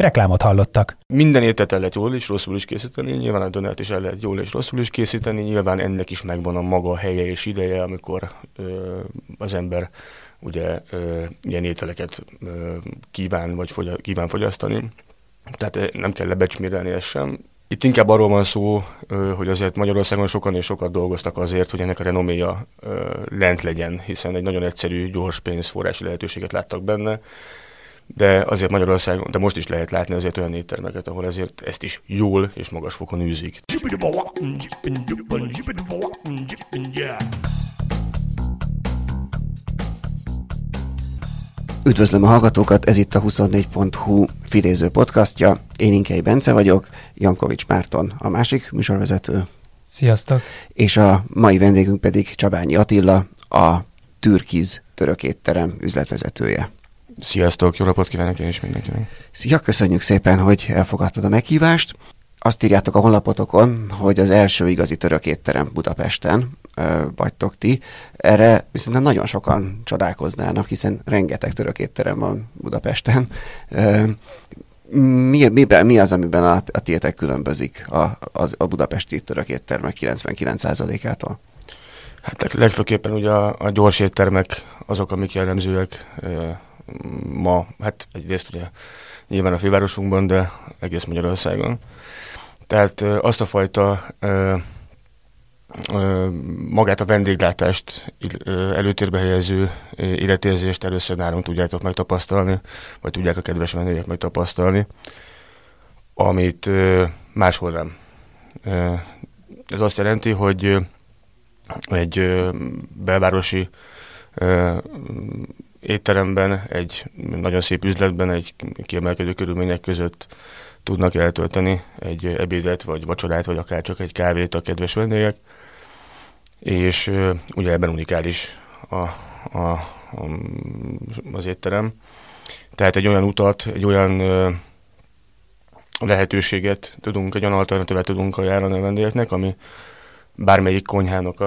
Reklámot hallottak. Minden ételt el lehet jól és rosszul is készíteni, nyilván a dönert is el lehet jól és rosszul is készíteni, nyilván ennek is megvan a maga helye és ideje, amikor ö, az ember ugye ö, ilyen ételeket ö, kíván vagy fogya, kíván fogyasztani. Tehát nem kell lebecsmérelni ezt sem. Itt inkább arról van szó, hogy azért Magyarországon sokan és sokat dolgoztak azért, hogy ennek a renoméja lent legyen, hiszen egy nagyon egyszerű, gyors pénzforrási lehetőséget láttak benne de azért Magyarországon, de most is lehet látni azért olyan éttermeket, ahol ezért ezt is jól és magas fokon űzik. Üdvözlöm a hallgatókat, ez itt a 24.hu filéző podcastja. Én Inkei Bence vagyok, Jankovics Márton a másik műsorvezető. Sziasztok! És a mai vendégünk pedig Csabányi Attila, a Türkiz török étterem üzletvezetője. Sziasztok, jó napot kívánok én is mindenkinek. Szia, köszönjük szépen, hogy elfogadtad a meghívást. Azt írjátok a honlapotokon, hogy az első igazi török étterem Budapesten ö, vagytok ti. Erre viszont nagyon sokan csodálkoznának, hiszen rengeteg török étterem van Budapesten. Ö, mi, miben, mi az, amiben a, a tietek különbözik a, a, a budapesti török éttermek 99%-ától? Hát legfőképpen ugye a, a gyors éttermek azok, amik jellemzőek ma, hát egyrészt ugye nyilván a fővárosunkban, de egész Magyarországon. Tehát azt a fajta ö, ö, magát a vendéglátást előtérbe helyező életérzést először nálunk tudjátok megtapasztalni, vagy tudják a kedves vendégek megtapasztalni, amit ö, máshol nem. Ez azt jelenti, hogy egy belvárosi étteremben, egy nagyon szép üzletben, egy kiemelkedő körülmények között tudnak eltölteni egy ebédet, vagy vacsorát, vagy akár csak egy kávét a kedves vendégek. És ugye ebben unikális a, a, a, az étterem. Tehát egy olyan utat, egy olyan lehetőséget tudunk, egy olyan alternatívát tudunk ajánlani a vendégeknek, ami bármelyik konyhának a,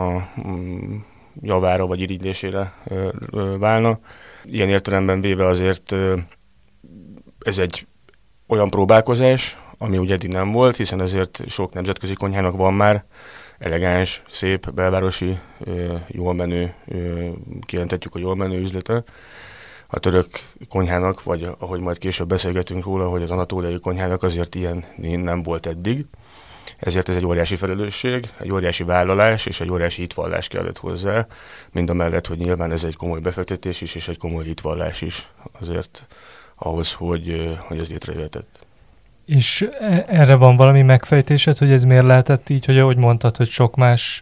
a javára vagy irigylésére válna. Ilyen értelemben véve azért ez egy olyan próbálkozás, ami ugye eddig nem volt, hiszen ezért sok nemzetközi konyhának van már elegáns, szép, belvárosi, jól menő, kijelentetjük a jól menő üzlete. A török konyhának, vagy ahogy majd később beszélgetünk róla, hogy az anatóliai konyhának azért ilyen nem volt eddig. Ezért ez egy óriási felelősség, egy óriási vállalás és egy óriási hitvallás kellett hozzá, mind a mellett, hogy nyilván ez egy komoly befektetés is, és egy komoly hitvallás is azért ahhoz, hogy, hogy ez létrejöhetett. És e, erre van valami megfejtésed, hogy ez miért lehetett így, hogy ahogy mondtad, hogy sok más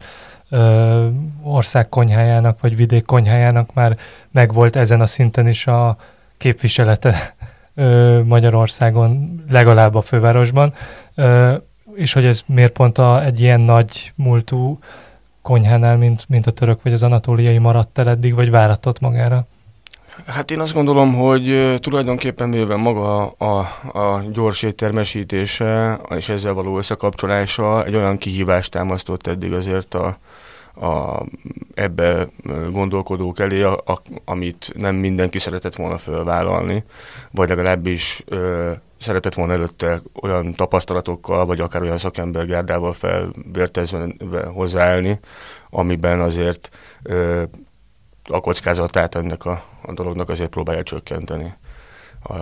ö, ország konyhájának, vagy vidék konyhájának már megvolt ezen a szinten is a képviselete ö, Magyarországon, legalább a fővárosban. Ö, és hogy ez miért pont a, egy ilyen nagy múltú konyhánál, mint, mint a török vagy az anatóliai maradt el eddig, vagy váratott magára? Hát én azt gondolom, hogy tulajdonképpen mivel maga a, a gyors éttermesítése és ezzel való összekapcsolása egy olyan kihívást támasztott eddig azért a, a, ebbe gondolkodók elé, a, a, amit nem mindenki szeretett volna fölvállalni, vagy legalábbis ö, szeretett volna előtte olyan tapasztalatokkal, vagy akár olyan szakembergárdával felvértezve hozzáállni, amiben azért ö, a kockázatát ennek a, a dolognak azért próbálja csökkenteni. A,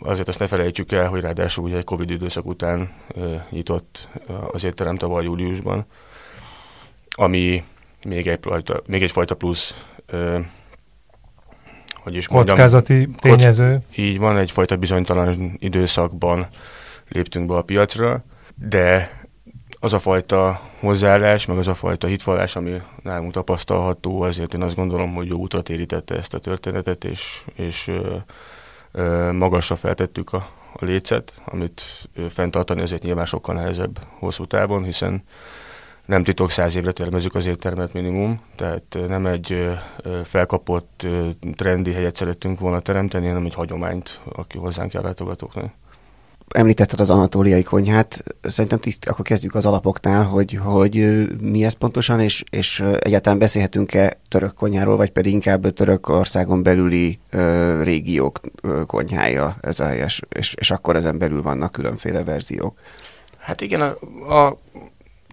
azért azt ne felejtsük el, hogy ráadásul ugye egy Covid időszak után ö, nyitott az étterem tavaly júliusban, ami még, egy, még egyfajta plusz ö, hogy is mondjam, kockázati tényező. Kock, így van, egyfajta bizonytalan időszakban léptünk be a piacra, de az a fajta hozzáállás, meg az a fajta hitvallás, ami nálunk tapasztalható, azért én azt gondolom, hogy jó útra térítette ezt a történetet, és, és ö, ö, magasra feltettük a, a lécet, amit fenntartani azért nyilván sokkal nehezebb hosszú távon, hiszen nem titok száz évre termezzük az éttermet minimum, tehát nem egy felkapott trendi helyet szerettünk volna teremteni, hanem egy hagyományt, aki hozzánk kell látogatóknak. Említetted az anatóliai konyhát, szerintem tiszt, akkor kezdjük az alapoknál, hogy, hogy mi ez pontosan, és, és egyáltalán beszélhetünk-e török konyháról, vagy pedig inkább Törökországon belüli ö, régiók ö, konyhája ez a helyes, és, és akkor ezen belül vannak különféle verziók. Hát igen, a, a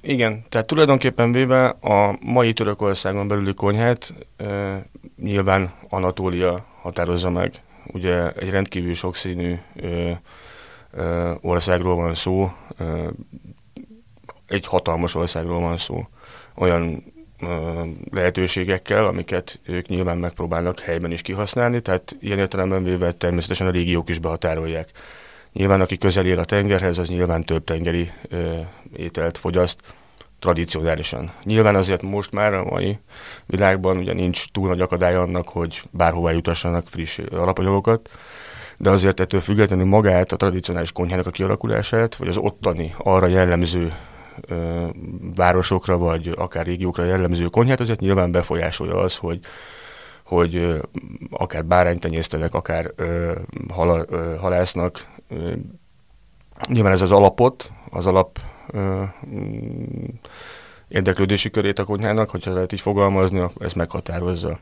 igen, tehát tulajdonképpen véve a mai Törökországon belüli konyhát e, nyilván Anatólia határozza meg. Ugye egy rendkívül sokszínű e, e, országról van szó, e, egy hatalmas országról van szó. Olyan e, lehetőségekkel, amiket ők nyilván megpróbálnak helyben is kihasználni, tehát ilyen értelemben véve természetesen a régiók is behatárolják Nyilván, aki közel él a tengerhez, az nyilván több tengeri ö, ételt fogyaszt tradicionálisan. Nyilván azért most már a mai világban ugye nincs túl nagy akadály annak, hogy bárhová jutassanak friss alapanyagokat, de azért ettől függetlenül magát a tradicionális konyhának a kialakulását, vagy az ottani arra jellemző ö, városokra, vagy akár régiókra jellemző konyhát, azért nyilván befolyásolja az, hogy hogy ö, akár bárányt tenyésztenek, akár ö, hala, ö, halásznak, Nyilván ez az alapot, az alap mm, érdeklődési körét a konyhának, hogyha lehet így fogalmazni, ez meghatározza.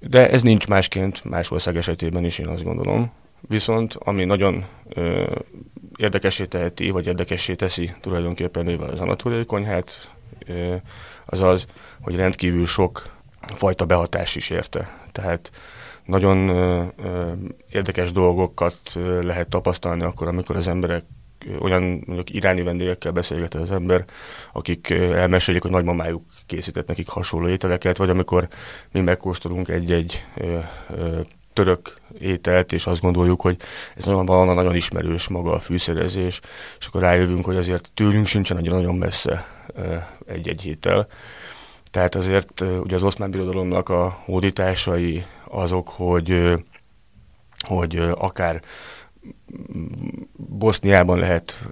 De ez nincs másként más ország esetében is, én azt gondolom. Viszont ami nagyon ö, érdekessé teheti, vagy érdekessé teszi tulajdonképpen mivel az anatóliai konyhát, ö, az az, hogy rendkívül sok fajta behatás is érte. Tehát nagyon érdekes dolgokat lehet tapasztalni akkor, amikor az emberek olyan mondjuk iráni vendégekkel beszélget az ember, akik elmesélik, hogy nagymamájuk készített nekik hasonló ételeket, vagy amikor mi megkóstolunk egy-egy török ételt, és azt gondoljuk, hogy ez valahol nagyon ismerős maga a fűszerezés, és akkor rájövünk, hogy azért tőlünk sincsen nagyon-nagyon messze egy-egy étel. Tehát azért ugye az oszmán birodalomnak a hódításai, azok, hogy, hogy akár Boszniában lehet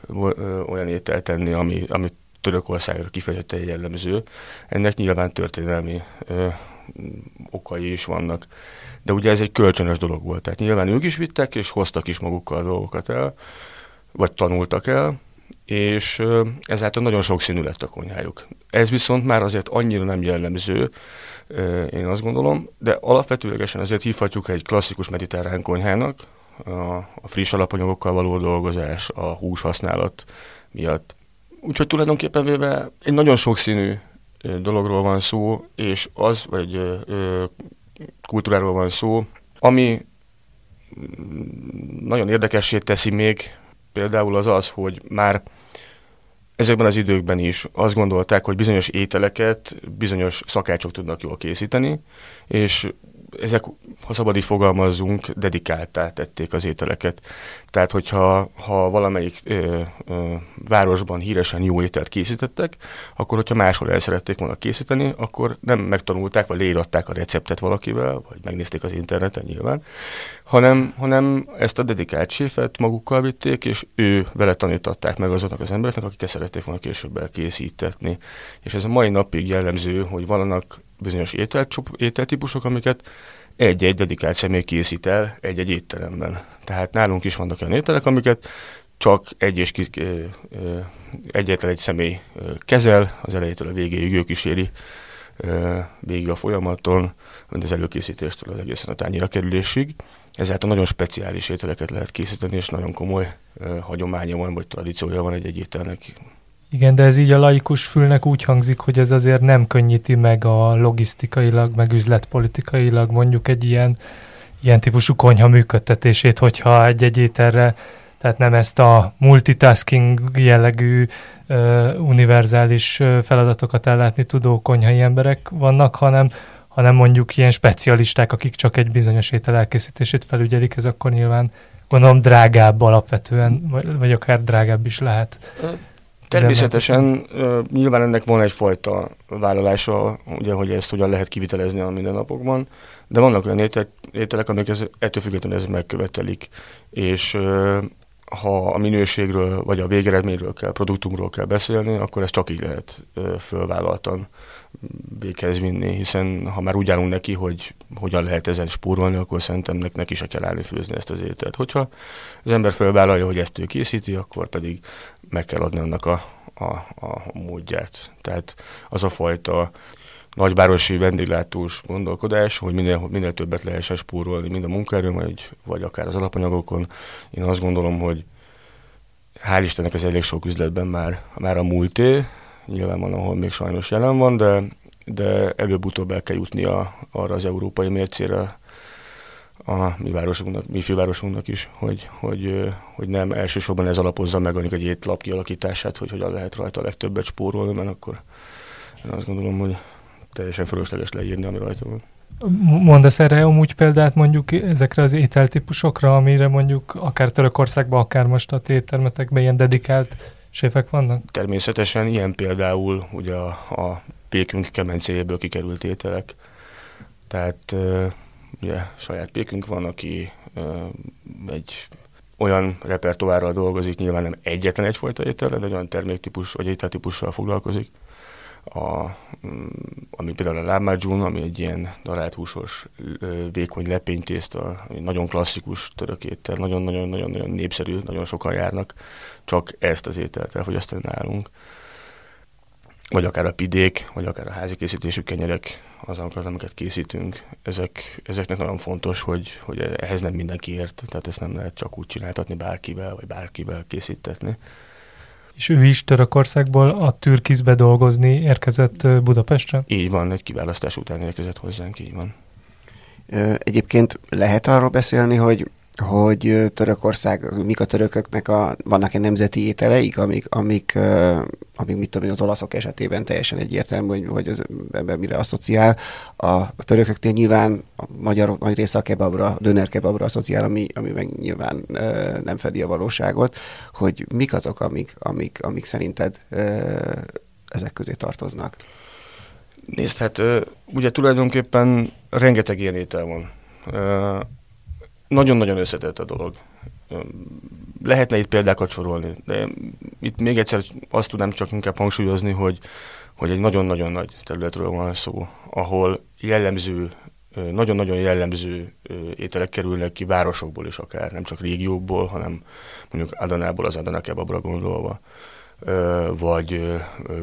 olyan ételt tenni, ami, ami Törökországra kifejezetten jellemző. Ennek nyilván történelmi ö, okai is vannak. De ugye ez egy kölcsönös dolog volt. Tehát nyilván ők is vittek, és hoztak is magukkal dolgokat el, vagy tanultak el, és ezáltal nagyon sokszínű lett a konyhájuk. Ez viszont már azért annyira nem jellemző, én azt gondolom, de alapvetőlegesen azért hívhatjuk egy klasszikus mediterrán konyhának, a, friss alapanyagokkal való dolgozás, a hús használat miatt. Úgyhogy tulajdonképpen véve egy nagyon sokszínű dologról van szó, és az, vagy ö, kultúráról van szó, ami nagyon érdekessé teszi még például az az, hogy már ezekben az időkben is azt gondolták, hogy bizonyos ételeket bizonyos szakácsok tudnak jól készíteni, és ezek, ha szabad így fogalmazzunk, dedikáltá tették az ételeket. Tehát, hogyha ha valamelyik ö, ö, városban híresen jó ételt készítettek, akkor hogyha máshol el szerették volna készíteni, akkor nem megtanulták, vagy leíratták a receptet valakivel, vagy megnézték az interneten nyilván, hanem, hanem ezt a dedikált séfet magukkal vitték, és ő vele tanítatták meg azoknak az embereknek, akik ezt szerették volna később elkészítetni. És ez a mai napig jellemző, hogy vannak bizonyos ételtípusok, amiket egy-egy dedikált személy készít el egy-egy étteremben. Tehát nálunk is vannak olyan ételek, amiket csak egy és ki, egyetlen egy személy kezel, az elejétől a végéig ő kíséri végig a folyamaton, mint az előkészítéstől az egészen a tányira kerülésig. Ezáltal nagyon speciális ételeket lehet készíteni, és nagyon komoly hagyománya van, vagy tradíciója van egy-egy ételnek. Igen, de ez így a laikus fülnek úgy hangzik, hogy ez azért nem könnyíti meg a logisztikailag, meg üzletpolitikailag mondjuk egy ilyen, ilyen típusú konyha működtetését, hogyha egy-egy ételre, tehát nem ezt a multitasking jellegű uh, univerzális feladatokat ellátni tudó konyhai emberek vannak, hanem, hanem mondjuk ilyen specialisták, akik csak egy bizonyos étel elkészítését felügyelik, ez akkor nyilván gondolom drágább alapvetően, vagy, vagy akár drágább is lehet. Természetesen nyilván ennek van egyfajta vállalása, ugye, hogy ezt hogyan lehet kivitelezni a mindennapokban, de vannak olyan ételek, amik ez, ettől függetlenül ez megkövetelik, és ha a minőségről vagy a végeredményről kell, produktumról kell beszélni, akkor ez csak így lehet fölvállaltan véghez vinni, hiszen ha már úgy állunk neki, hogy hogyan lehet ezen spórolni, akkor szerintem neki se kell állni főzni ezt az ételt. Hogyha az ember felvállalja, hogy ezt ő készíti, akkor pedig meg kell adni annak a, a, a módját. Tehát az a fajta nagyvárosi vendéglátós gondolkodás, hogy minél, minél többet lehessen spórolni, mind a munkaerő, vagy, vagy akár az alapanyagokon. Én azt gondolom, hogy hál' Istennek ez elég sok üzletben már, már a múlté, nyilván van, ahol még sajnos jelen van, de, de előbb-utóbb el kell jutni a, arra az európai mércére, a mi városunknak, mi fővárosunknak is, hogy, hogy, hogy nem elsősorban ez alapozza meg egy étlap kialakítását, hogy hogyan lehet rajta a legtöbbet spórolni, mert akkor én azt gondolom, hogy teljesen fölösleges leírni, ami rajta van. Mondasz erre amúgy példát mondjuk ezekre az ételtípusokra, amire mondjuk akár Törökországban, akár most a téttermetekben ilyen dedikált séfek vannak? Természetesen ilyen például ugye a, a pékünk kemencéjéből kikerült ételek. Tehát ugye saját pékünk van, aki egy olyan repertoárral dolgozik, nyilván nem egyetlen egyfajta étel, de olyan terméktípus vagy ételtípussal foglalkozik, a, mm, ami például a lámádzsún, ami egy ilyen darált húsos, vékony lepénytészta, nagyon klasszikus török étel, nagyon-nagyon-nagyon népszerű, nagyon sokan járnak, csak ezt az ételt elfogyasztani nálunk. Vagy akár a pidék, vagy akár a házi készítésű kenyerek, azok, amiket készítünk, ezek, ezeknek nagyon fontos, hogy, hogy ehhez nem mindenki ért, tehát ezt nem lehet csak úgy csináltatni bárkivel, vagy bárkivel készítetni és ő is Törökországból a Türkizbe dolgozni érkezett Budapestre? Így van, egy kiválasztás után érkezett hozzánk, így van. Egyébként lehet arról beszélni, hogy hogy Törökország, mik a törököknek a, vannak-e nemzeti ételeik, amik, amik, amik mit tudom én, az olaszok esetében teljesen egyértelmű, hogy, hogy az ember mire asszociál. A, a törököknél nyilván a magyar nagy része a kebabra, a döner kebabra asszociál, ami, ami meg nyilván nem fedi a valóságot, hogy mik azok, amik, amik, amik szerinted ezek közé tartoznak? Nézd, hát ugye tulajdonképpen rengeteg ilyen étel van nagyon-nagyon összetett a dolog. Lehetne itt példákat sorolni, de itt még egyszer azt tudnám csak inkább hangsúlyozni, hogy, hogy egy nagyon-nagyon nagy területről van szó, ahol jellemző, nagyon-nagyon jellemző ételek kerülnek ki városokból is akár, nem csak régiókból, hanem mondjuk Adanából az Adana kebabra gondolva, vagy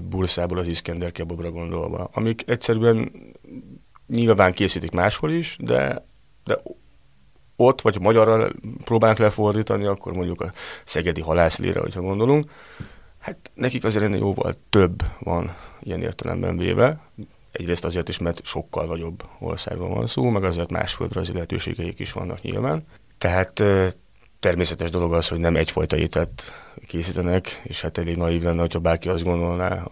Burszából az Iskender kebabra gondolva, amik egyszerűen nyilván készítik máshol is, de, de ott, vagy magyarra próbálnak lefordítani, akkor mondjuk a szegedi halászlére, hogyha gondolunk, hát nekik azért ennél jóval több van ilyen értelemben véve. Egyrészt azért is, mert sokkal nagyobb országban van szó, meg azért más földrajzi lehetőségeik is vannak nyilván. Tehát természetes dolog az, hogy nem egyfajta ételt készítenek, és hát elég naív lenne, hogyha bárki azt gondolná,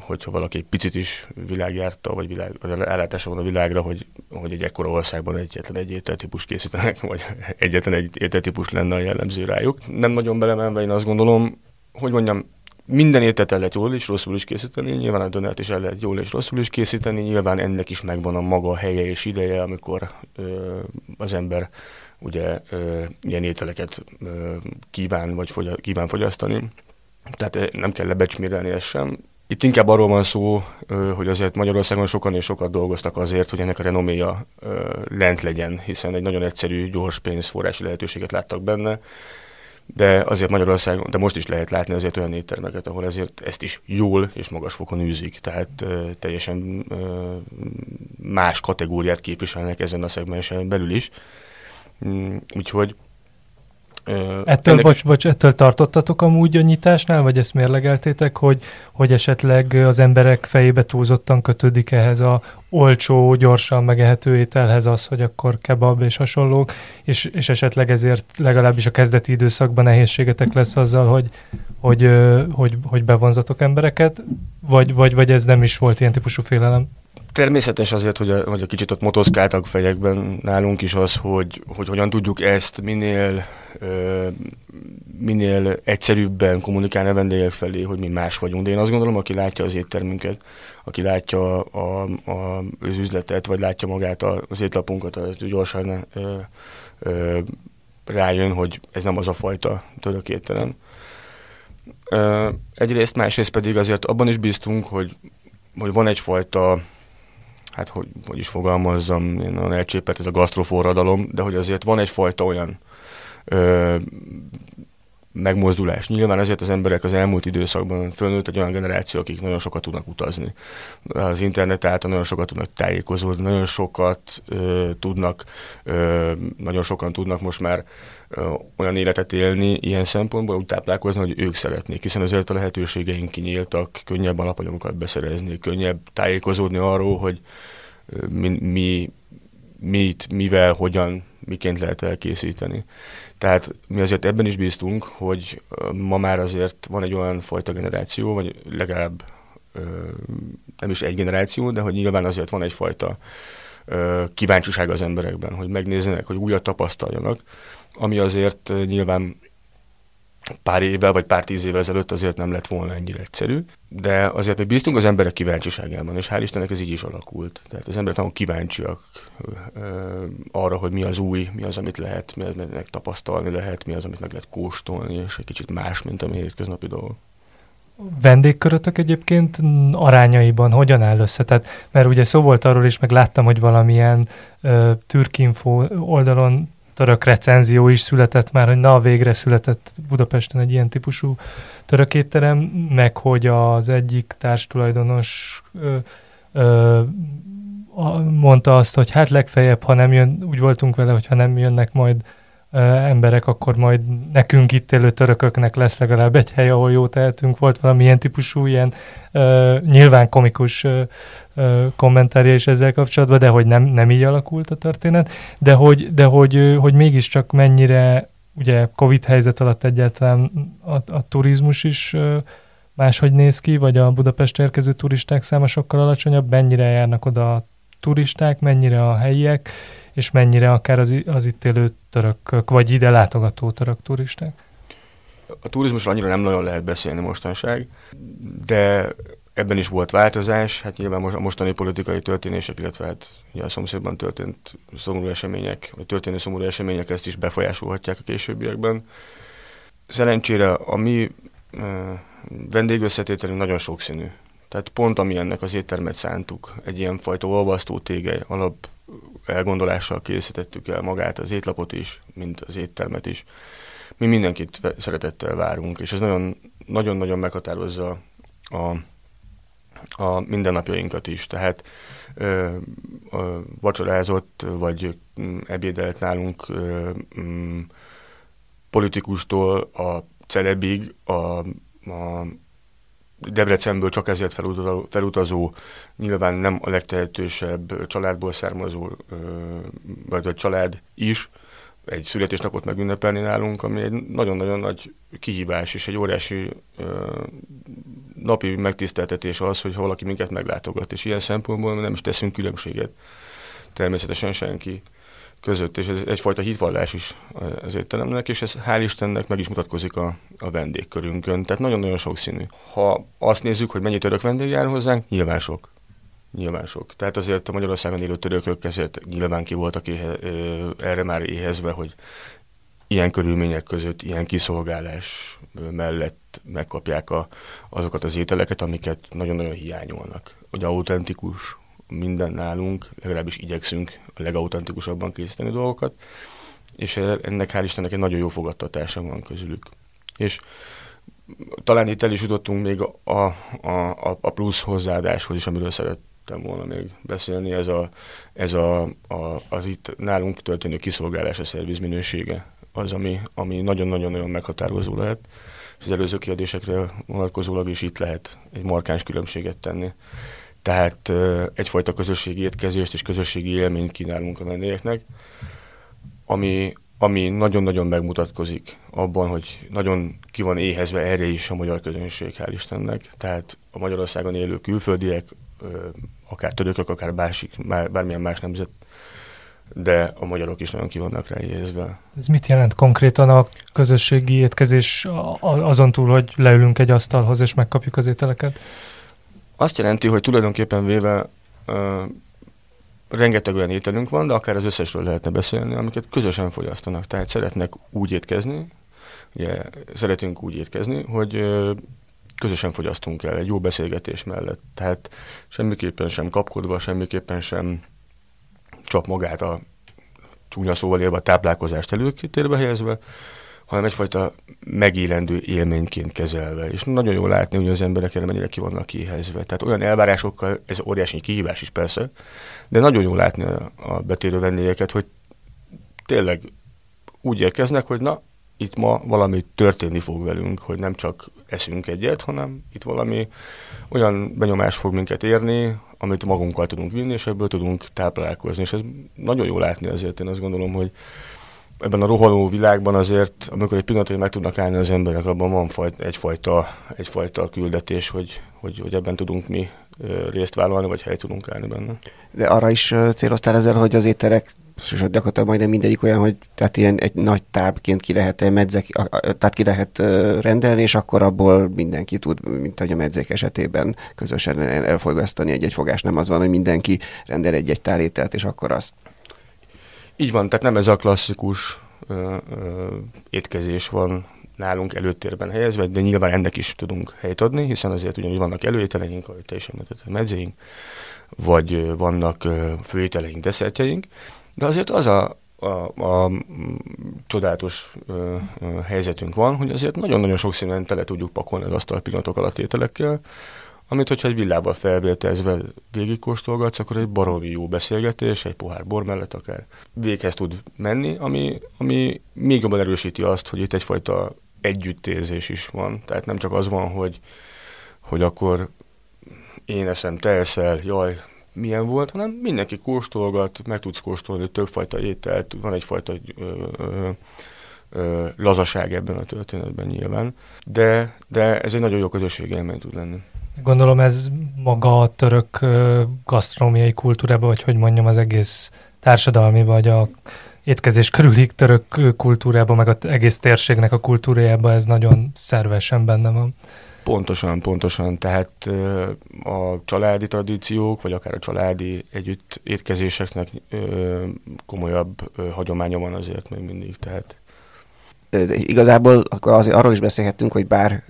hogyha valaki egy picit is világjárta, vagy világ, ellátása van a világra, hogy, hogy egy ekkora országban egyetlen egy ételtípus készítenek, vagy egyetlen egy ételtípus lenne a jellemző rájuk. Nem nagyon belemenve én azt gondolom, hogy mondjam, minden ételt el lehet jól és rosszul is készíteni, nyilván a dönert is el lehet jól és rosszul is készíteni, nyilván ennek is megvan a maga helye és ideje, amikor ö, az ember ugye ö, ilyen ételeket ö, kíván, vagy fogya, kíván fogyasztani. Tehát nem kell lebecsmérelni ezt sem. Itt inkább arról van szó, hogy azért Magyarországon sokan és sokat dolgoztak azért, hogy ennek a renoméja lent legyen, hiszen egy nagyon egyszerű, gyors pénzforrási lehetőséget láttak benne de azért Magyarországon, de most is lehet látni azért olyan éttermeket, ahol ezért ezt is jól és magas fokon űzik, tehát teljesen más kategóriát képviselnek ezen a szegmensen belül is. Mm, Ettől, ennek... bocs, bocs, ettől tartottatok amúgy a nyitásnál, vagy ezt mérlegeltétek, hogy, hogy esetleg az emberek fejébe túlzottan kötődik ehhez a olcsó, gyorsan megehető ételhez az, hogy akkor kebab és hasonlók, és, és esetleg ezért legalábbis a kezdeti időszakban nehézségetek lesz azzal, hogy, hogy, hogy, hogy bevonzatok embereket, vagy, vagy, vagy ez nem is volt ilyen típusú félelem? Természetes azért, hogy a, hogy a kicsit ott motoszkáltak fejekben nálunk is az, hogy, hogy hogyan tudjuk ezt minél minél egyszerűbben kommunikálni a vendégek felé, hogy mi más vagyunk. De én azt gondolom, aki látja az éttermünket, aki látja a, a, az üzletet, vagy látja magát az étlapunkat, az gyorsan ö, ö, rájön, hogy ez nem az a fajta török étterem. Ö, egyrészt, másrészt pedig azért abban is bíztunk, hogy, hogy van egyfajta hát hogy, hogy is fogalmazzam, én elcsépelt ez a gasztroforradalom, de hogy azért van egyfajta olyan ö, megmozdulás. Nyilván ezért az emberek az elmúlt időszakban fölnőtt egy olyan generáció, akik nagyon sokat tudnak utazni. Az internet által nagyon sokat tudnak tájékozódni, nagyon sokat ö, tudnak, ö, nagyon sokan tudnak most már ö, olyan életet élni ilyen szempontból, úgy táplálkozni, hogy ők szeretnék, hiszen azért a lehetőségeink kinyíltak, könnyebb alapanyagokat beszerezni, könnyebb tájékozódni arról, hogy mi, mi mit, mivel, hogyan, miként lehet elkészíteni. Tehát mi azért ebben is bíztunk, hogy ma már azért van egy olyan fajta generáció, vagy legalább nem is egy generáció, de hogy nyilván azért van egyfajta kíváncsiság az emberekben, hogy megnézzenek, hogy újat tapasztaljanak, ami azért nyilván pár évvel, vagy pár tíz évvel ezelőtt azért nem lett volna ennyire egyszerű, de azért mi bíztunk az emberek kíváncsiságában, és hál' Istennek ez így is alakult. Tehát az emberek nagyon kíváncsiak ö, arra, hogy mi az új, mi az, amit lehet, mi az, amit tapasztalni lehet, mi az, amit meg lehet kóstolni, és egy kicsit más, mint a mi hétköznapi dolgok vendégkörötök egyébként arányaiban hogyan áll össze? Tehát, mert ugye szó volt arról is, meg láttam, hogy valamilyen uh, Türkinfo oldalon török recenzió is született már, hogy na végre született Budapesten egy ilyen típusú török étterem, meg hogy az egyik társtulajdonos ö, ö, mondta azt, hogy hát legfeljebb, ha nem jön, úgy voltunk vele, hogy ha nem jönnek majd emberek, akkor majd nekünk itt élő törököknek lesz legalább egy hely, ahol jó tehetünk. Volt valamilyen típusú ilyen ö, nyilván komikus ö, kommentárja is ezzel kapcsolatban, de hogy nem, nem így alakult a történet, de hogy, de hogy, hogy mégiscsak mennyire ugye Covid helyzet alatt egyáltalán a, a turizmus is máshogy néz ki, vagy a Budapest érkező turisták száma sokkal alacsonyabb, mennyire járnak oda a turisták, mennyire a helyiek, és mennyire akár az, az itt élő törökök, vagy ide látogató török turisták? A turizmusról annyira nem nagyon lehet beszélni mostanság, de ebben is volt változás, hát nyilván most a mostani politikai történések, illetve hát a szomszédban történt szomorú események, vagy történő szomorú események ezt is befolyásolhatják a későbbiekben. Szerencsére a mi vendégösszetételünk nagyon sokszínű. Tehát pont ami ennek az éttermet szántuk, egy ilyen fajta olvasztó tégely alap elgondolással készítettük el magát, az étlapot is, mint az éttermet is. Mi mindenkit szeretettel várunk, és ez nagyon-nagyon meghatározza a, a mindennapjainkat is. Tehát ö, ö, vacsorázott, vagy ebédelt nálunk ö, m, politikustól a celebig, a, a Debrecenből csak ezért felutazó, felutazó, nyilván nem a legtehetősebb családból származó, vagy a család is, egy születésnapot megünnepelni nálunk, ami egy nagyon-nagyon nagy kihívás és egy óriási ö, napi megtiszteltetés az, hogy valaki minket meglátogat, és ilyen szempontból nem is teszünk különbséget természetesen senki között, és ez egyfajta hitvallás is az étteremnek, és ez hál' Istennek meg is mutatkozik a, a vendégkörünkön, tehát nagyon-nagyon sokszínű. Ha azt nézzük, hogy mennyi török vendég jár hozzánk, nyilván sok. Nyilván sok. Tehát azért a Magyarországon élő törökök ezért nyilván ki voltak éhe, erre már éhezve, hogy ilyen körülmények között, ilyen kiszolgálás mellett megkapják a, azokat az ételeket, amiket nagyon-nagyon hiányolnak. Hogy autentikus minden nálunk, legalábbis igyekszünk a legauthentikusabban készíteni dolgokat, és ennek hál' Istennek egy nagyon jó fogadtatása van közülük. És talán itt el is jutottunk még a, a, a, a plusz hozzáadáshoz is, amiről szerettem volna még beszélni, ez, a, ez a, a, az itt nálunk történő kiszolgálás, a szerviz minősége az, ami, ami nagyon-nagyon-nagyon meghatározó lehet, és az előző kérdésekre vonatkozólag is itt lehet egy markáns különbséget tenni. Tehát egyfajta közösségi étkezést és közösségi élményt kínálunk a vendégeknek, ami, ami nagyon-nagyon megmutatkozik abban, hogy nagyon ki van éhezve erre is a magyar közönség, hál' Istennek. Tehát a Magyarországon élő külföldiek, akár törökök, akár básik, bármilyen más nemzet de a magyarok is nagyon ki vannak rá éhezve. Ez mit jelent konkrétan a közösségi étkezés azon túl, hogy leülünk egy asztalhoz és megkapjuk az ételeket? Azt jelenti, hogy tulajdonképpen véve uh, rengeteg olyan ételünk van, de akár az összesről lehetne beszélni, amiket közösen fogyasztanak. Tehát szeretnek úgy étkezni, ugye szeretünk úgy étkezni, hogy uh, közösen fogyasztunk el egy jó beszélgetés mellett. Tehát semmiképpen sem kapkodva, semmiképpen sem csap magát a csúnya szóval élve a táplálkozást előkétérbe helyezve, hanem egyfajta megélendő élményként kezelve. És nagyon jó látni, hogy az emberek erre mennyire ki vannak kihelyezve. Tehát olyan elvárásokkal, ez óriási kihívás is persze, de nagyon jó látni a, betérő vendégeket, hogy tényleg úgy érkeznek, hogy na, itt ma valami történni fog velünk, hogy nem csak eszünk egyet, hanem itt valami olyan benyomás fog minket érni, amit magunkkal tudunk vinni, és ebből tudunk táplálkozni. És ez nagyon jó látni azért, én azt gondolom, hogy ebben a rohanó világban azért, amikor egy pillanatig meg tudnak állni az emberek, abban van fajt, egyfajta, egyfajta küldetés, hogy, hogy, hogy ebben tudunk mi részt vállalni, vagy hely tudunk állni benne. De arra is céloztál ezzel, hogy az ételek és gyakorlatilag majdnem mindegyik olyan, hogy tehát ilyen egy nagy tábként ki lehet medzek, tehát ki lehet rendelni, és akkor abból mindenki tud, mint a medzék esetében közösen elfogyasztani egy-egy fogás. Nem az van, hogy mindenki rendel egy-egy tálételt, és akkor azt. Így van, tehát nem ez a klasszikus ö, ö, étkezés van nálunk előtérben helyezve, de nyilván ennek is tudunk helyt adni, hiszen azért ugyanúgy vannak előételeink, ahogy te is említetted, medzéink, vagy vannak főételeink, desszertjeink, de azért az a, a, a csodálatos ö, ö, helyzetünk van, hogy azért nagyon-nagyon sok színen tele tudjuk pakolni az asztal pillanatok alatt ételekkel, amit, hogyha egy villába felvértezve végigkóstolgatsz, akkor egy baromi jó beszélgetés, egy pohár bor mellett akár véghez tud menni, ami, ami még jobban erősíti azt, hogy itt egyfajta együttérzés is van. Tehát nem csak az van, hogy, hogy akkor én eszem, te eszel, jaj, milyen volt, hanem mindenki kóstolgat, meg tudsz kóstolni többfajta ételt, van egyfajta ö, ö, ö, lazaság ebben a történetben nyilván, de, de ez egy nagyon jó közösségi élmény tud lenni. Gondolom ez maga a török gasztronómiai kultúrában, vagy hogy mondjam, az egész társadalmi, vagy a étkezés körüli török kultúrában, meg az egész térségnek a kultúrájában ez nagyon szervesen benne van. Pontosan, pontosan. Tehát a családi tradíciók, vagy akár a családi együtt étkezéseknek komolyabb hagyománya van azért még mindig. Tehát. De igazából akkor azért arról is beszélhettünk, hogy bár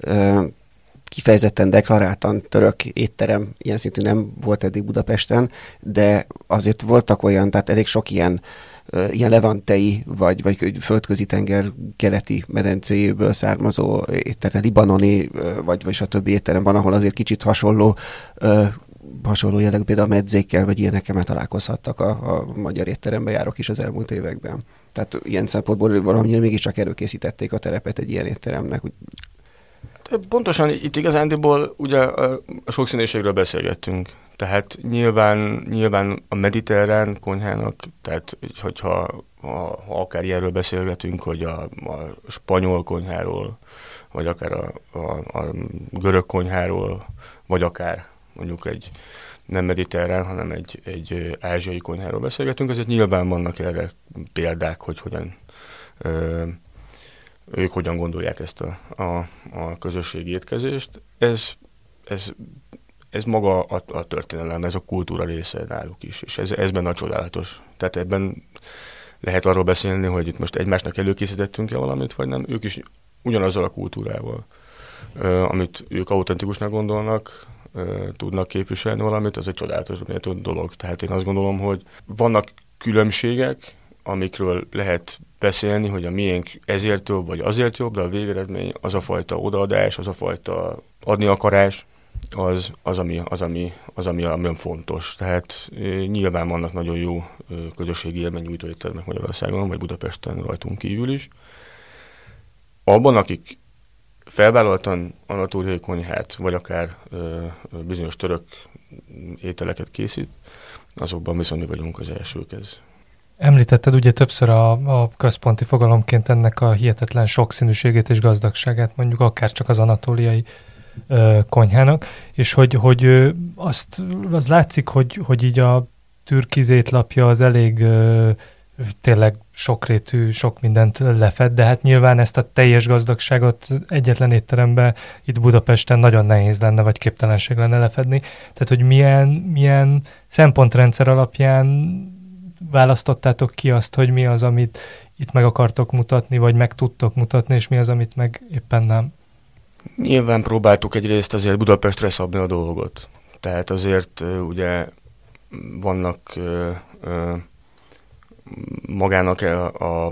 kifejezetten deklaráltan török étterem ilyen szintű nem volt eddig Budapesten, de azért voltak olyan, tehát elég sok ilyen ilyen levantei, vagy, vagy földközi tenger keleti medencéjéből származó étterem, libanoni, vagy, vagy a többi étterem van, ahol azért kicsit hasonló hasonló jellegű például a medzékkel, vagy ilyenekkel már találkozhattak a, a magyar étterembe járok is az elmúlt években. Tehát ilyen szempontból valamilyen mégiscsak előkészítették a terepet egy ilyen étteremnek. Pontosan itt igazándiból ugye a sokszínűségről beszélgettünk. Tehát nyilván, nyilván a mediterrán konyhának, tehát hogyha ha, ha akár ilyenről beszélgetünk, hogy a, a spanyol konyháról, vagy akár a, a, a görög konyháról, vagy akár mondjuk egy nem mediterrán, hanem egy, egy ázsiai konyháról beszélgetünk, azért nyilván vannak erre példák, hogy hogyan ö, ők hogyan gondolják ezt a, a, a közösségi étkezést. Ez, ez ez maga a, a történelem, ez a kultúra része náluk is, és ez, ez benne a csodálatos. Tehát ebben lehet arról beszélni, hogy itt most egymásnak előkészítettünk-e valamit, vagy nem. Ők is ugyanazzal a kultúrával, amit ők autentikusnak gondolnak, tudnak képviselni valamit, az egy csodálatos dolog. Tehát én azt gondolom, hogy vannak különbségek, amikről lehet beszélni, hogy a miénk ezért jobb, vagy azért jobb, de a végeredmény az a fajta odaadás, az a fajta adni akarás, az, az, ami, az, ami, az ami, ami fontos. Tehát nyilván vannak nagyon jó közösségi élményújtó éttermek Magyarországon, vagy Budapesten rajtunk kívül is. Abban, akik felvállaltan anatóriai konyhát, vagy akár ö, bizonyos török ételeket készít, azokban viszont mi vagyunk az elsők ez. Említetted ugye többször a, a központi fogalomként ennek a hihetetlen sokszínűségét és gazdagságát, mondjuk akár csak az anatóliai konyhának, és hogy, hogy azt az látszik, hogy, hogy így a türkizétlapja az elég ö, tényleg sokrétű, sok mindent lefed, de hát nyilván ezt a teljes gazdagságot egyetlen étteremben itt Budapesten nagyon nehéz lenne, vagy képtelenség lenne lefedni. Tehát, hogy milyen, milyen szempontrendszer alapján választottátok ki azt, hogy mi az, amit itt meg akartok mutatni, vagy meg tudtok mutatni, és mi az, amit meg éppen nem? Nyilván próbáltuk egyrészt azért Budapestre szabni a dolgot. Tehát azért ugye vannak magának a, a,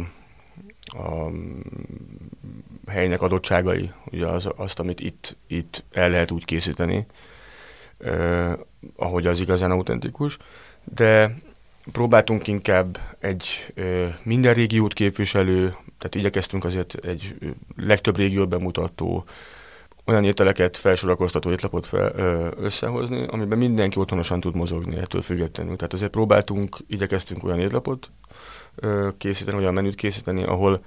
a helynek adottságai, ugye az, azt, amit itt, itt el lehet úgy készíteni, eh, ahogy az igazán autentikus, de próbáltunk inkább egy eh, minden régiót képviselő, tehát igyekeztünk azért egy legtöbb régiót bemutató, olyan ételeket, felsorakoztató étlapot fel, ö, összehozni, amiben mindenki otthonosan tud mozogni ettől függetlenül. Tehát azért próbáltunk, igyekeztünk olyan étlapot ö, készíteni, olyan menüt készíteni, ahol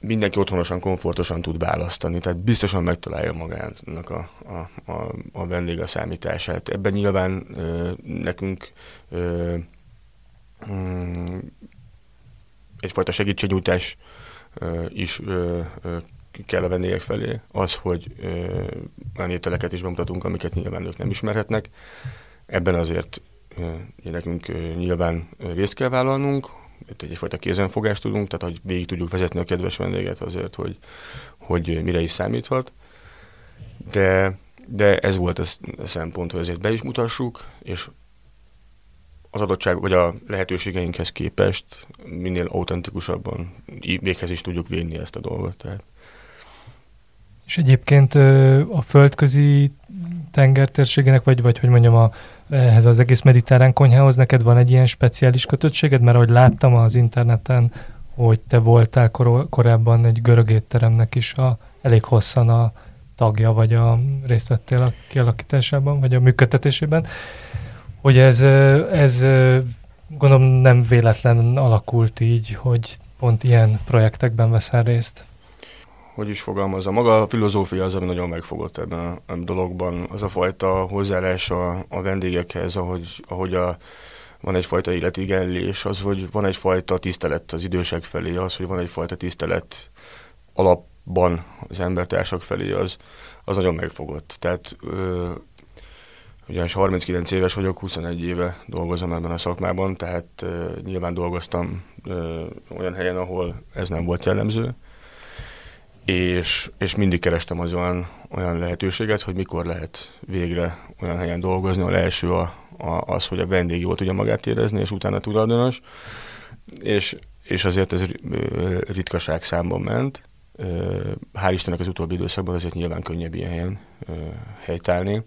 mindenki otthonosan, komfortosan tud választani, tehát biztosan megtalálja magának a, a, a, a vendég a számítását. Ebben nyilván ö, nekünk ö, mm, egyfajta segítségnyújtás is kell a vendégek felé, az, hogy olyan ételeket is bemutatunk, amiket nyilván ők nem ismerhetnek. Ebben azért nekünk nyilván részt kell vállalnunk, itt egyfajta kézenfogást tudunk, tehát hogy végig tudjuk vezetni a kedves vendéget azért, hogy, hogy mire is számíthat. De, de ez volt a szempont, hogy ezért be is mutassuk, és az adottság, vagy a lehetőségeinkhez képest minél autentikusabban véghez is tudjuk vinni ezt a dolgot. Tehát. És egyébként a földközi tengertérségének, vagy, vagy hogy mondjam, a, ehhez az egész mediterrán konyhához neked van egy ilyen speciális kötöttséged? Mert ahogy láttam az interneten, hogy te voltál kor- korábban egy görög étteremnek is a, elég hosszan a tagja, vagy a részt vettél a kialakításában, vagy a működtetésében, hogy ez, ez gondolom nem véletlen alakult így, hogy pont ilyen projektekben veszel részt hogy is fogalmazza, maga a filozófia az, ami nagyon megfogott ebben a, dologban. Az a fajta hozzáállás a, a vendégekhez, ahogy, ahogy a, van egyfajta életigenlés, az, hogy van egyfajta tisztelet az idősek felé, az, hogy van egyfajta tisztelet alapban az embertársak felé, az, az nagyon megfogott. Tehát ö, ugyanis 39 éves vagyok, 21 éve dolgozom ebben a szakmában, tehát nyilván dolgoztam olyan helyen, ahol ez nem volt jellemző, és, és mindig kerestem az olyan, olyan lehetőséget, hogy mikor lehet végre olyan helyen dolgozni, ahol első a, a, az, hogy a vendég jól tudja magát érezni, és utána tulajdonos, és, és azért ez ritkaság számban ment. Hál' Istennek az utóbbi időszakban azért nyilván könnyebb ilyen helyen helytállni.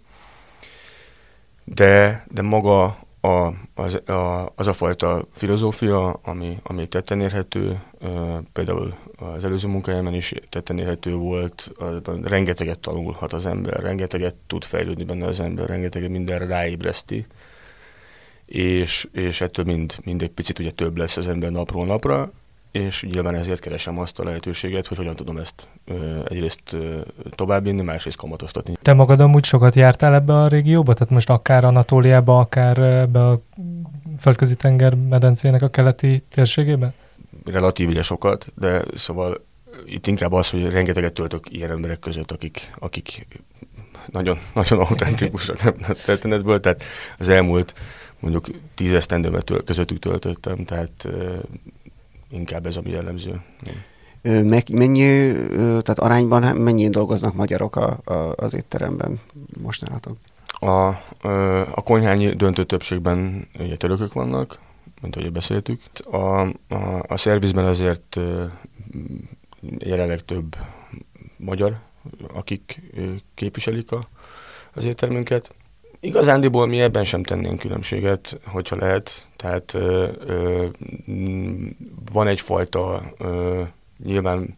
De, de maga a, az, a, az a fajta filozófia, ami, ami tetten érhető, például az előző munkájában is tetten érhető volt, rengeteget tanulhat az ember, rengeteget tud fejlődni benne az ember, rengeteget mindenre ráébreszti, és, és ettől mind, mind egy picit ugye több lesz az ember napról napra, és nyilván ezért keresem azt a lehetőséget, hogy hogyan tudom ezt egyrészt továbbvinni, másrészt kamatoztatni. Te magad amúgy sokat jártál ebbe a régióba? Tehát most akár Anatóliába, akár ebbe a földközi tenger medencének a keleti térségébe? Relatív ugye sokat, de szóval itt inkább az, hogy rengeteget töltök ilyen emberek között, akik, akik nagyon, nagyon autentikusak a történetből, tehát az elmúlt mondjuk tízesztendőmet közöttük töltöttem, tehát inkább ez a mi jellemző. Meg, mennyi, tehát arányban mennyien dolgoznak magyarok a, a, az étteremben most nálatok? A, a konyhányi döntő többségben ugye törökök vannak, mint ahogy beszéltük. A, a, a szervizben azért jelenleg több magyar, akik képviselik a, az éttermünket. Igazándiból mi ebben sem tennénk különbséget, hogyha lehet. Tehát ö, ö, van egyfajta ö, nyilván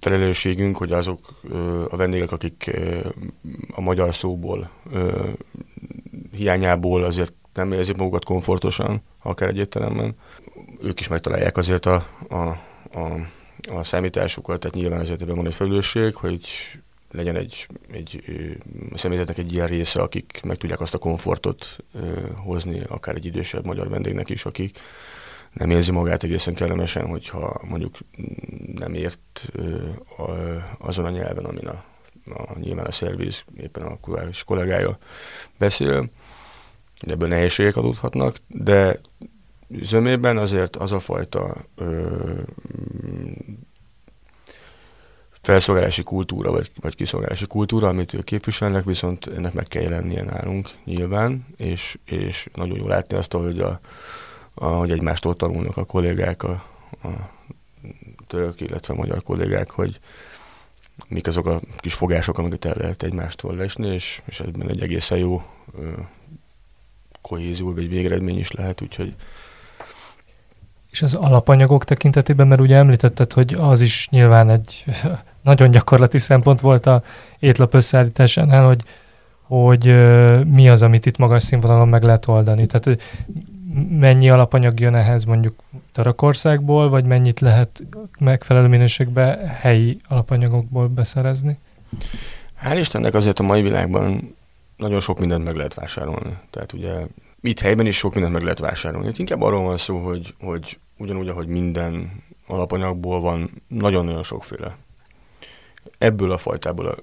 felelősségünk, hogy azok ö, a vendégek, akik ö, a magyar szóból ö, hiányából azért nem érzik magukat komfortosan, akár egy étteremben, ők is megtalálják azért a, a, a, a számításukat, tehát nyilván azért ebben van egy felelősség, hogy legyen egy, egy személyzetnek egy ilyen része, akik meg tudják azt a komfortot hozni, akár egy idősebb magyar vendégnek is, akik nem érzi magát egészen kellemesen, hogyha mondjuk nem ért azon a nyelven, amin a, a nyilván a szerviz, éppen a kulturális kollégája beszél. Ebből nehézségek adódhatnak, de zömében azért az a fajta ö, felszolgálási kultúra, vagy, vagy kiszolgálási kultúra, amit ők képviselnek, viszont ennek meg kell jelennie nálunk nyilván, és, és nagyon jó látni azt, hogy, a, a, hogy egymástól tanulnak a kollégák, a, a török, illetve a magyar kollégák, hogy mik azok a kis fogások, amiket el lehet egymástól lesni, és, és ebben egy egészen jó ö, kohézió, vagy végeredmény is lehet, úgyhogy és az alapanyagok tekintetében, mert ugye említetted, hogy az is nyilván egy nagyon gyakorlati szempont volt a étlap összeállításánál, hogy, hogy mi az, amit itt magas színvonalon meg lehet oldani. Tehát mennyi alapanyag jön ehhez mondjuk Törökországból, vagy mennyit lehet megfelelő minőségben helyi alapanyagokból beszerezni? Hál' Istennek azért a mai világban nagyon sok mindent meg lehet vásárolni. Tehát ugye itt helyben is sok mindent meg lehet vásárolni. Itt inkább arról van szó, hogy, hogy ugyanúgy, ahogy minden alapanyagból van, nagyon-nagyon sokféle. Ebből a fajtából a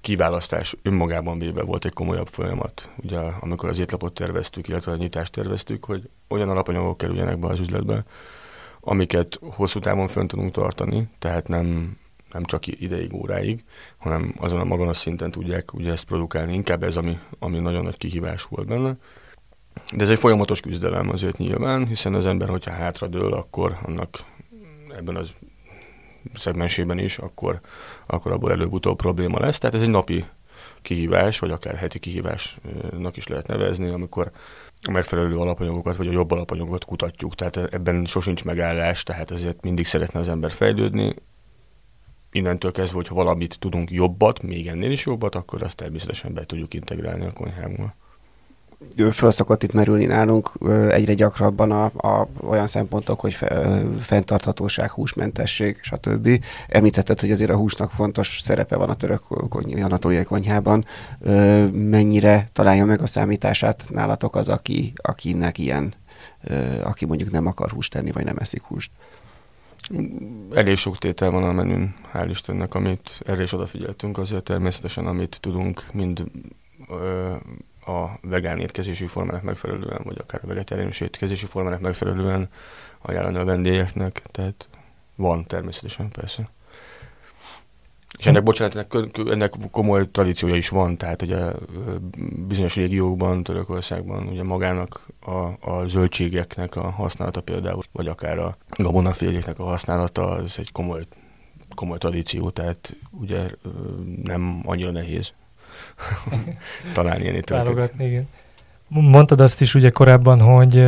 kiválasztás önmagában véve volt egy komolyabb folyamat. Ugye, amikor az étlapot terveztük, illetve a nyitást terveztük, hogy olyan alapanyagok kerüljenek be az üzletbe, amiket hosszú távon fönn tudunk tartani, tehát nem, nem csak ideig, óráig, hanem azon a magon a szinten tudják ugye ezt produkálni. Inkább ez, ami, ami nagyon nagy kihívás volt benne. De ez egy folyamatos küzdelem azért nyilván, hiszen az ember, hogyha hátradől, akkor annak ebben az szegmensében is, akkor, akkor abból előbb-utóbb probléma lesz. Tehát ez egy napi kihívás, vagy akár heti kihívásnak is lehet nevezni, amikor a megfelelő alapanyagokat, vagy a jobb alapanyagokat kutatjuk. Tehát ebben sosincs megállás, tehát ezért mindig szeretne az ember fejlődni. Innentől kezdve, hogyha valamit tudunk jobbat, még ennél is jobbat, akkor azt természetesen be tudjuk integrálni a konyhánkba felszokott itt merülni nálunk egyre gyakrabban a, a, olyan szempontok, hogy fe, fenntarthatóság, húsmentesség, stb. Említetted, hogy azért a húsnak fontos szerepe van a török anatóliai konyhában. Mennyire találja meg a számítását nálatok az, aki, akinek ilyen, aki mondjuk nem akar húst tenni, vagy nem eszik húst? Elég sok tétel van a menün, hál' Istennek, amit erre is odafigyeltünk, azért természetesen, amit tudunk, mind a vegán étkezési formának megfelelően, vagy akár a vegetáriánus étkezési formának megfelelően ajánlani a vendégeknek, tehát van természetesen, persze. És ennek, bocsánat, ennek, ennek komoly tradíciója is van, tehát ugye bizonyos régiókban, Törökországban ugye magának a, a zöldségeknek a használata például, vagy akár a gabonaféléknek a használata, az egy komoly, komoly tradíció, tehát ugye nem annyira nehéz találni ilyen ételeket. igen. Mondtad azt is ugye korábban, hogy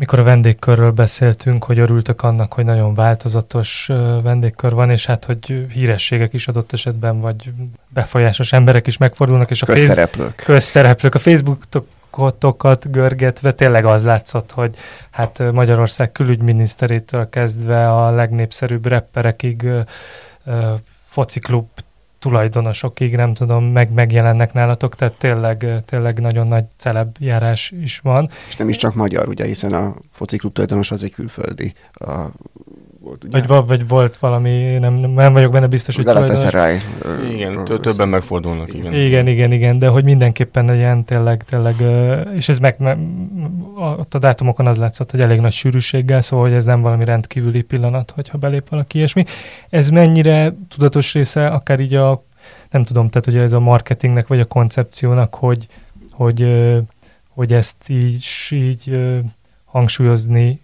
mikor a vendégkörről beszéltünk, hogy örültök annak, hogy nagyon változatos vendégkör van, és hát, hogy hírességek is adott esetben, vagy befolyásos emberek is megfordulnak, és a közszereplők. Face- közszereplők. A Facebookokat görgetve tényleg az látszott, hogy hát Magyarország külügyminiszterétől kezdve a legnépszerűbb rapperekig fociklub tulajdonosokig, nem tudom, meg megjelennek nálatok, tehát tényleg, tényleg nagyon nagy celeb járás is van. És nem is csak magyar, ugye, hiszen a fociklub tulajdonos az egy külföldi. A, volt, ugye? Vagy, vagy volt valami, nem, nem vagyok benne biztos, hogy Galatasaray. Igen, többen megfordulnak, igen. Igen, igen, igen, de hogy mindenképpen ilyen tényleg, tényleg, és ez meg, ott a dátumokon az látszott, hogy elég nagy sűrűséggel, szóval hogy ez nem valami rendkívüli pillanat, hogyha belép valaki ilyesmi. Ez mennyire tudatos része, akár így a, nem tudom, tehát hogy ez a marketingnek, vagy a koncepciónak, hogy, hogy, hogy ezt így, így hangsúlyozni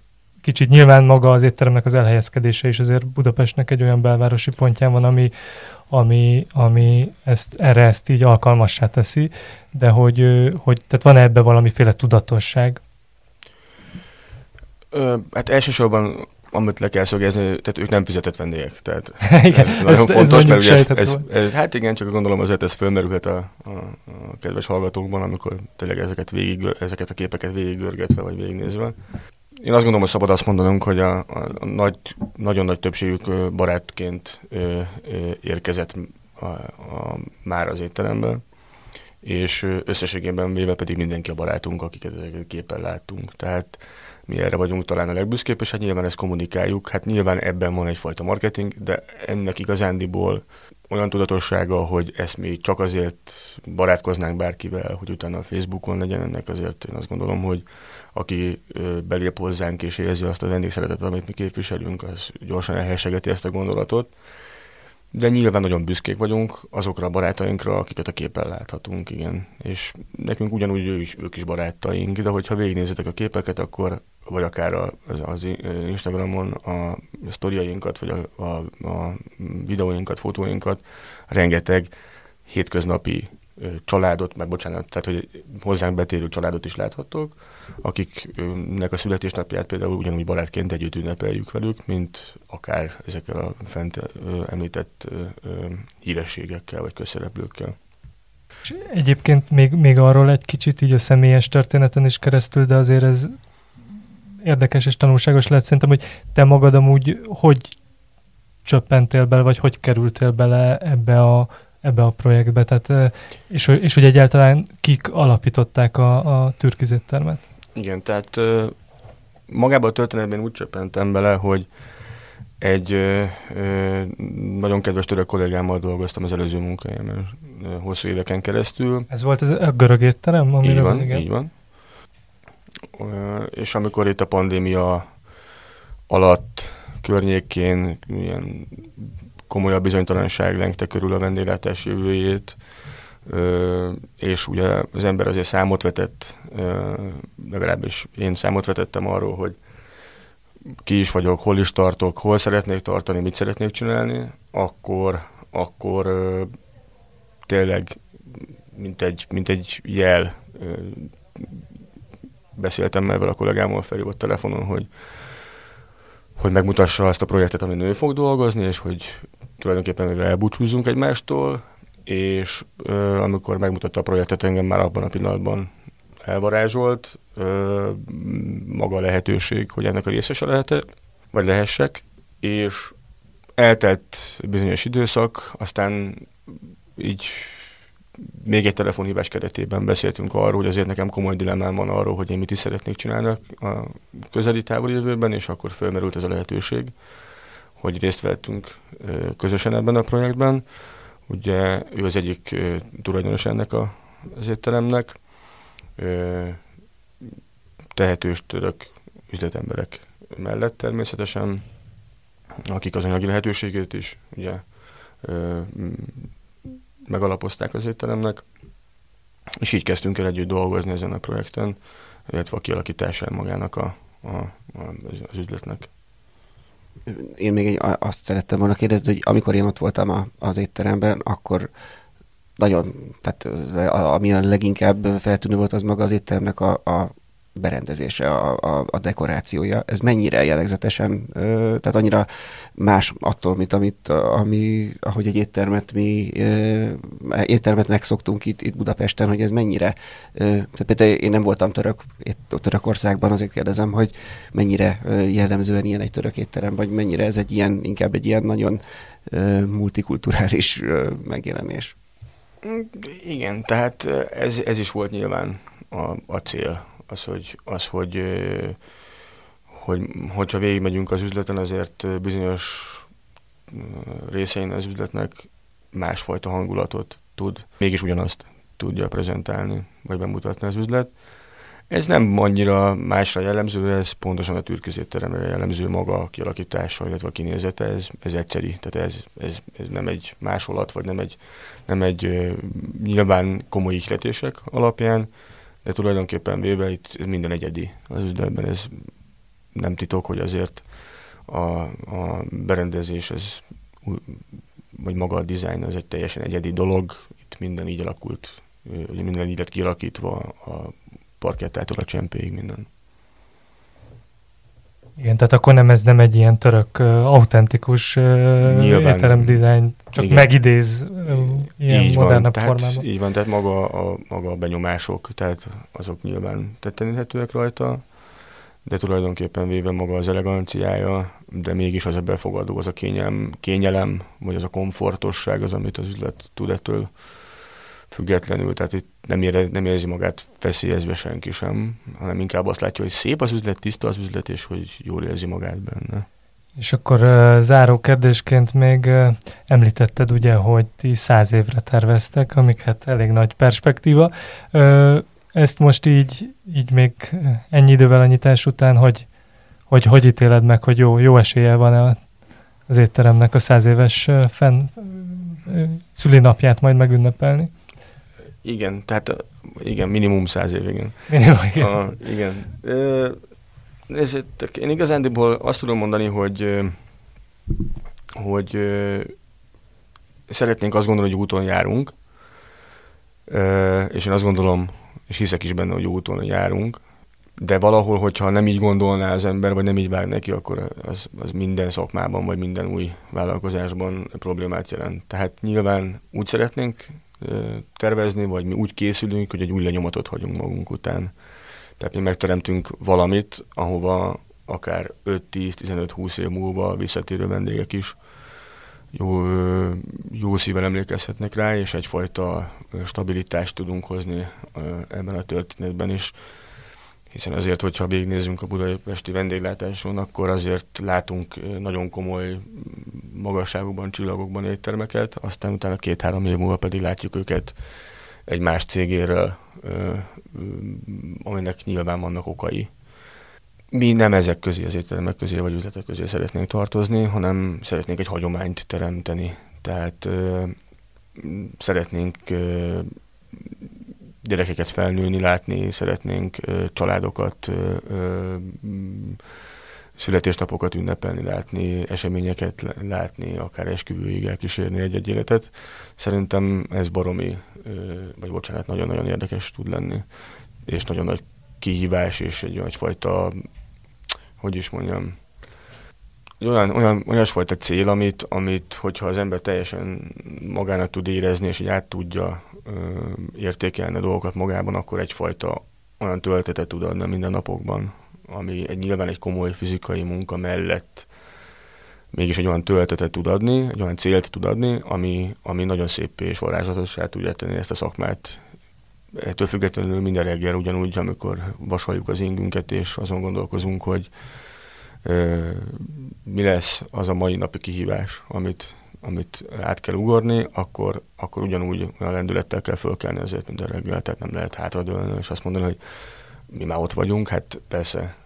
kicsit nyilván maga az étteremnek az elhelyezkedése is azért Budapestnek egy olyan belvárosi pontján van, ami, ami, ami ezt, erre ezt így alkalmassá teszi, de hogy, hogy tehát van ebbe valamiféle tudatosság? Ö, hát elsősorban amit le kell szögezni, tehát ők nem fizetett vendégek. Tehát igen, ez nagyon ez, fontos, ez mert ugye ez, ez, ez, hát igen, csak gondolom azért ez fölmerülhet a, a, a kedves hallgatókban, amikor tényleg ezeket, végig, ezeket a képeket végigörgetve vagy végignézve. Én azt gondolom, hogy szabad azt mondanunk, hogy a, a, nagy, nagyon nagy többségük barátként érkezett a, a, már az étteremben, és összességében véve pedig mindenki a barátunk, akiket ezeket képen láttunk. Tehát mi erre vagyunk talán a legbüszkébb, és hát nyilván ezt kommunikáljuk. Hát nyilván ebben van egyfajta marketing, de ennek igazándiból olyan tudatossága, hogy ezt mi csak azért barátkoznánk bárkivel, hogy utána a Facebookon legyen ennek, azért én azt gondolom, hogy aki belép hozzánk és érzi azt a vendégszeretetet, amit mi képviselünk, az gyorsan elhessegeti ezt a gondolatot. De nyilván nagyon büszkék vagyunk azokra a barátainkra, akiket a képen láthatunk, igen. És nekünk ugyanúgy ő is, ők is barátaink, de hogyha végignézitek a képeket, akkor vagy akár az, az Instagramon a sztoriainkat, vagy a, a, a videóinkat, fotóinkat, rengeteg hétköznapi családot, meg bocsánat, tehát hogy hozzánk betérő családot is láthatok, akiknek a születésnapját például ugyanúgy barátként együtt ünnepeljük velük, mint akár ezekkel a fent említett hírességekkel vagy közszereplőkkel. És egyébként még, még arról egy kicsit így a személyes történeten is keresztül, de azért ez érdekes és tanulságos lehet szerintem, hogy te magad amúgy hogy csöppentél bele, vagy hogy kerültél bele ebbe a, ebbe a projektbe, tehát, és, és hogy egyáltalán kik alapították a, a türkizéttermet? Igen, tehát magában a történetben úgy csöppentem bele, hogy egy ö, ö, nagyon kedves török kollégámmal dolgoztam az előző munkájában hosszú éveken keresztül. Ez volt az a görög étterem? Így van, igen. így van és amikor itt a pandémia alatt környékén ilyen komolyabb bizonytalanság lengte körül a vendéglátás jövőjét, és ugye az ember azért számot vetett, legalábbis én számot vetettem arról, hogy ki is vagyok, hol is tartok, hol szeretnék tartani, mit szeretnék csinálni, akkor, akkor tényleg mint egy, mint egy jel beszéltem ezzel a kollégámmal felhívott telefonon, hogy, hogy megmutassa azt a projektet, amin ő fog dolgozni, és hogy tulajdonképpen mivel elbúcsúzzunk egymástól, és ö, amikor megmutatta a projektet, engem már abban a pillanatban elvarázsolt ö, maga a lehetőség, hogy ennek a részese lehetek, vagy lehessek, és eltelt bizonyos időszak, aztán így még egy telefonhívás keretében beszéltünk arról, hogy azért nekem komoly dilemmám van arról, hogy én mit is szeretnék csinálni a közeli távoli jövőben, és akkor felmerült ez a lehetőség, hogy részt vettünk közösen ebben a projektben. Ugye ő az egyik tulajdonos ennek a, az étteremnek, tehetős török üzletemberek mellett természetesen, akik az anyagi lehetőségét is ugye megalapozták az étteremnek, és így kezdtünk el együtt dolgozni ezen a projekten, illetve a kialakításán magának a, a, a, az üzletnek. Én még egy, azt szerettem volna kérdezni, hogy amikor én ott voltam a, az étteremben, akkor nagyon, tehát ami a leginkább feltűnő volt, az maga az étteremnek a, a berendezése, a, a, a dekorációja, ez mennyire jellegzetesen, tehát annyira más attól, mint amit, ami, ahogy egy éttermet mi éttermet megszoktunk itt, itt Budapesten, hogy ez mennyire, tehát például én nem voltam török, Törökországban, azért kérdezem, hogy mennyire jellemzően ilyen egy török étterem, vagy mennyire ez egy ilyen, inkább egy ilyen nagyon multikulturális megjelenés. Igen, tehát ez, ez is volt nyilván a, a cél, az, hogy, az, hogy, hogy hogyha végigmegyünk az üzleten, azért bizonyos részein az üzletnek másfajta hangulatot tud, mégis ugyanazt tudja prezentálni, vagy bemutatni az üzlet. Ez nem annyira másra jellemző, ez pontosan a türkizétteremre jellemző maga a kialakítása, illetve a kinézete, ez, ez egyszeri, tehát ez, ez, ez nem egy másolat, vagy nem egy, nem egy nyilván komoly ihletések alapján, de tulajdonképpen véve itt minden egyedi az üzletben, ez nem titok, hogy azért a, a berendezés, ez, vagy maga a dizájn, az egy teljesen egyedi dolog, itt minden így alakult, minden így lett kialakítva a parkettától a csempéig minden. Igen, tehát akkor nem ez nem egy ilyen török uh, autentikus uh, étterem dizájn, csak igen. megidéz uh, ilyen így modernabb van, formában. Tehát, így van, tehát maga a, maga a benyomások, tehát azok nyilván tetteníthetőek rajta, de tulajdonképpen véve maga az eleganciája, de mégis az a befogadó, az a kényelem, kényelem vagy az a komfortosság az, amit az üzlet tud ettől függetlenül, tehát itt nem, ére, nem érzi magát feszélyezve senki sem, hanem inkább azt látja, hogy szép az üzlet, tiszta az üzlet, és hogy jól érzi magát benne. És akkor záró kérdésként még említetted ugye, hogy ti száz évre terveztek, amik hát elég nagy perspektíva. Ezt most így, így még ennyi idővel a nyitás után, hogy hogy, hogy ítéled meg, hogy jó, jó esélye van az étteremnek a száz éves fenn, szülinapját majd megünnepelni? Igen, tehát igen, minimum száz év, igen. Minimum, igen. A, igen. Ez, én igazándiból azt tudom mondani, hogy hogy szeretnénk azt gondolni, hogy úton járunk, és én azt gondolom, és hiszek is benne, hogy úton járunk, de valahol, hogyha nem így gondolná az ember, vagy nem így vág neki, akkor az, az minden szakmában, vagy minden új vállalkozásban problémát jelent. Tehát nyilván úgy szeretnénk tervezni, vagy mi úgy készülünk, hogy egy új lenyomatot hagyunk magunk után. Tehát mi megteremtünk valamit, ahova akár 5-10-15-20 év múlva visszatérő vendégek is jó, jó szívvel emlékezhetnek rá, és egyfajta stabilitást tudunk hozni ebben a történetben is hiszen azért, hogyha végignézünk a budapesti vendéglátáson, akkor azért látunk nagyon komoly magasságokban, csillagokban éttermeket, aztán utána két-három év múlva pedig látjuk őket egy más cégéről, aminek nyilván vannak okai. Mi nem ezek közé, az éttermek közé vagy üzletek közé szeretnénk tartozni, hanem szeretnénk egy hagyományt teremteni. Tehát szeretnénk gyerekeket felnőni, látni, szeretnénk családokat, születésnapokat ünnepelni, látni, eseményeket látni, akár esküvőig elkísérni egy-egy életet. Szerintem ez baromi, vagy bocsánat, nagyon-nagyon érdekes tud lenni, és nagyon nagy kihívás, és egy egyfajta, hogy is mondjam, olyan, olyan, olyasfajta cél, amit, amit, hogyha az ember teljesen magának tud érezni, és így át tudja a dolgokat magában, akkor egyfajta olyan töltetet tud adni minden napokban, ami egy, nyilván egy komoly fizikai munka mellett mégis egy olyan töltetet tud adni, egy olyan célt tud adni, ami, ami nagyon szép és varázslatossá tudja tenni ezt a szakmát. Ettől függetlenül minden reggel ugyanúgy, amikor vasaljuk az ingünket, és azon gondolkozunk, hogy ö, mi lesz az a mai napi kihívás, amit amit át kell ugorni, akkor, akkor ugyanúgy a lendülettel kell fölkelni azért minden reggel, tehát nem lehet hátradőlni, és azt mondani, hogy mi már ott vagyunk, hát persze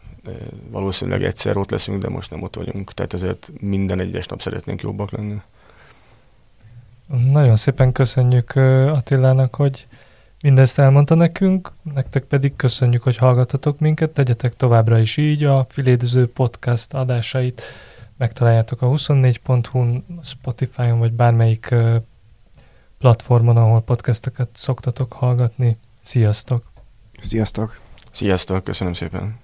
valószínűleg egyszer ott leszünk, de most nem ott vagyunk, tehát ezért minden egyes nap szeretnénk jobbak lenni. Nagyon szépen köszönjük Attilának, hogy mindezt elmondta nekünk, nektek pedig köszönjük, hogy hallgatotok minket, tegyetek továbbra is így a Filédüző podcast adásait megtaláljátok a 24.hu-n, Spotify-on, vagy bármelyik platformon, ahol podcasteket szoktatok hallgatni. Sziasztok! Sziasztok! Sziasztok, köszönöm szépen!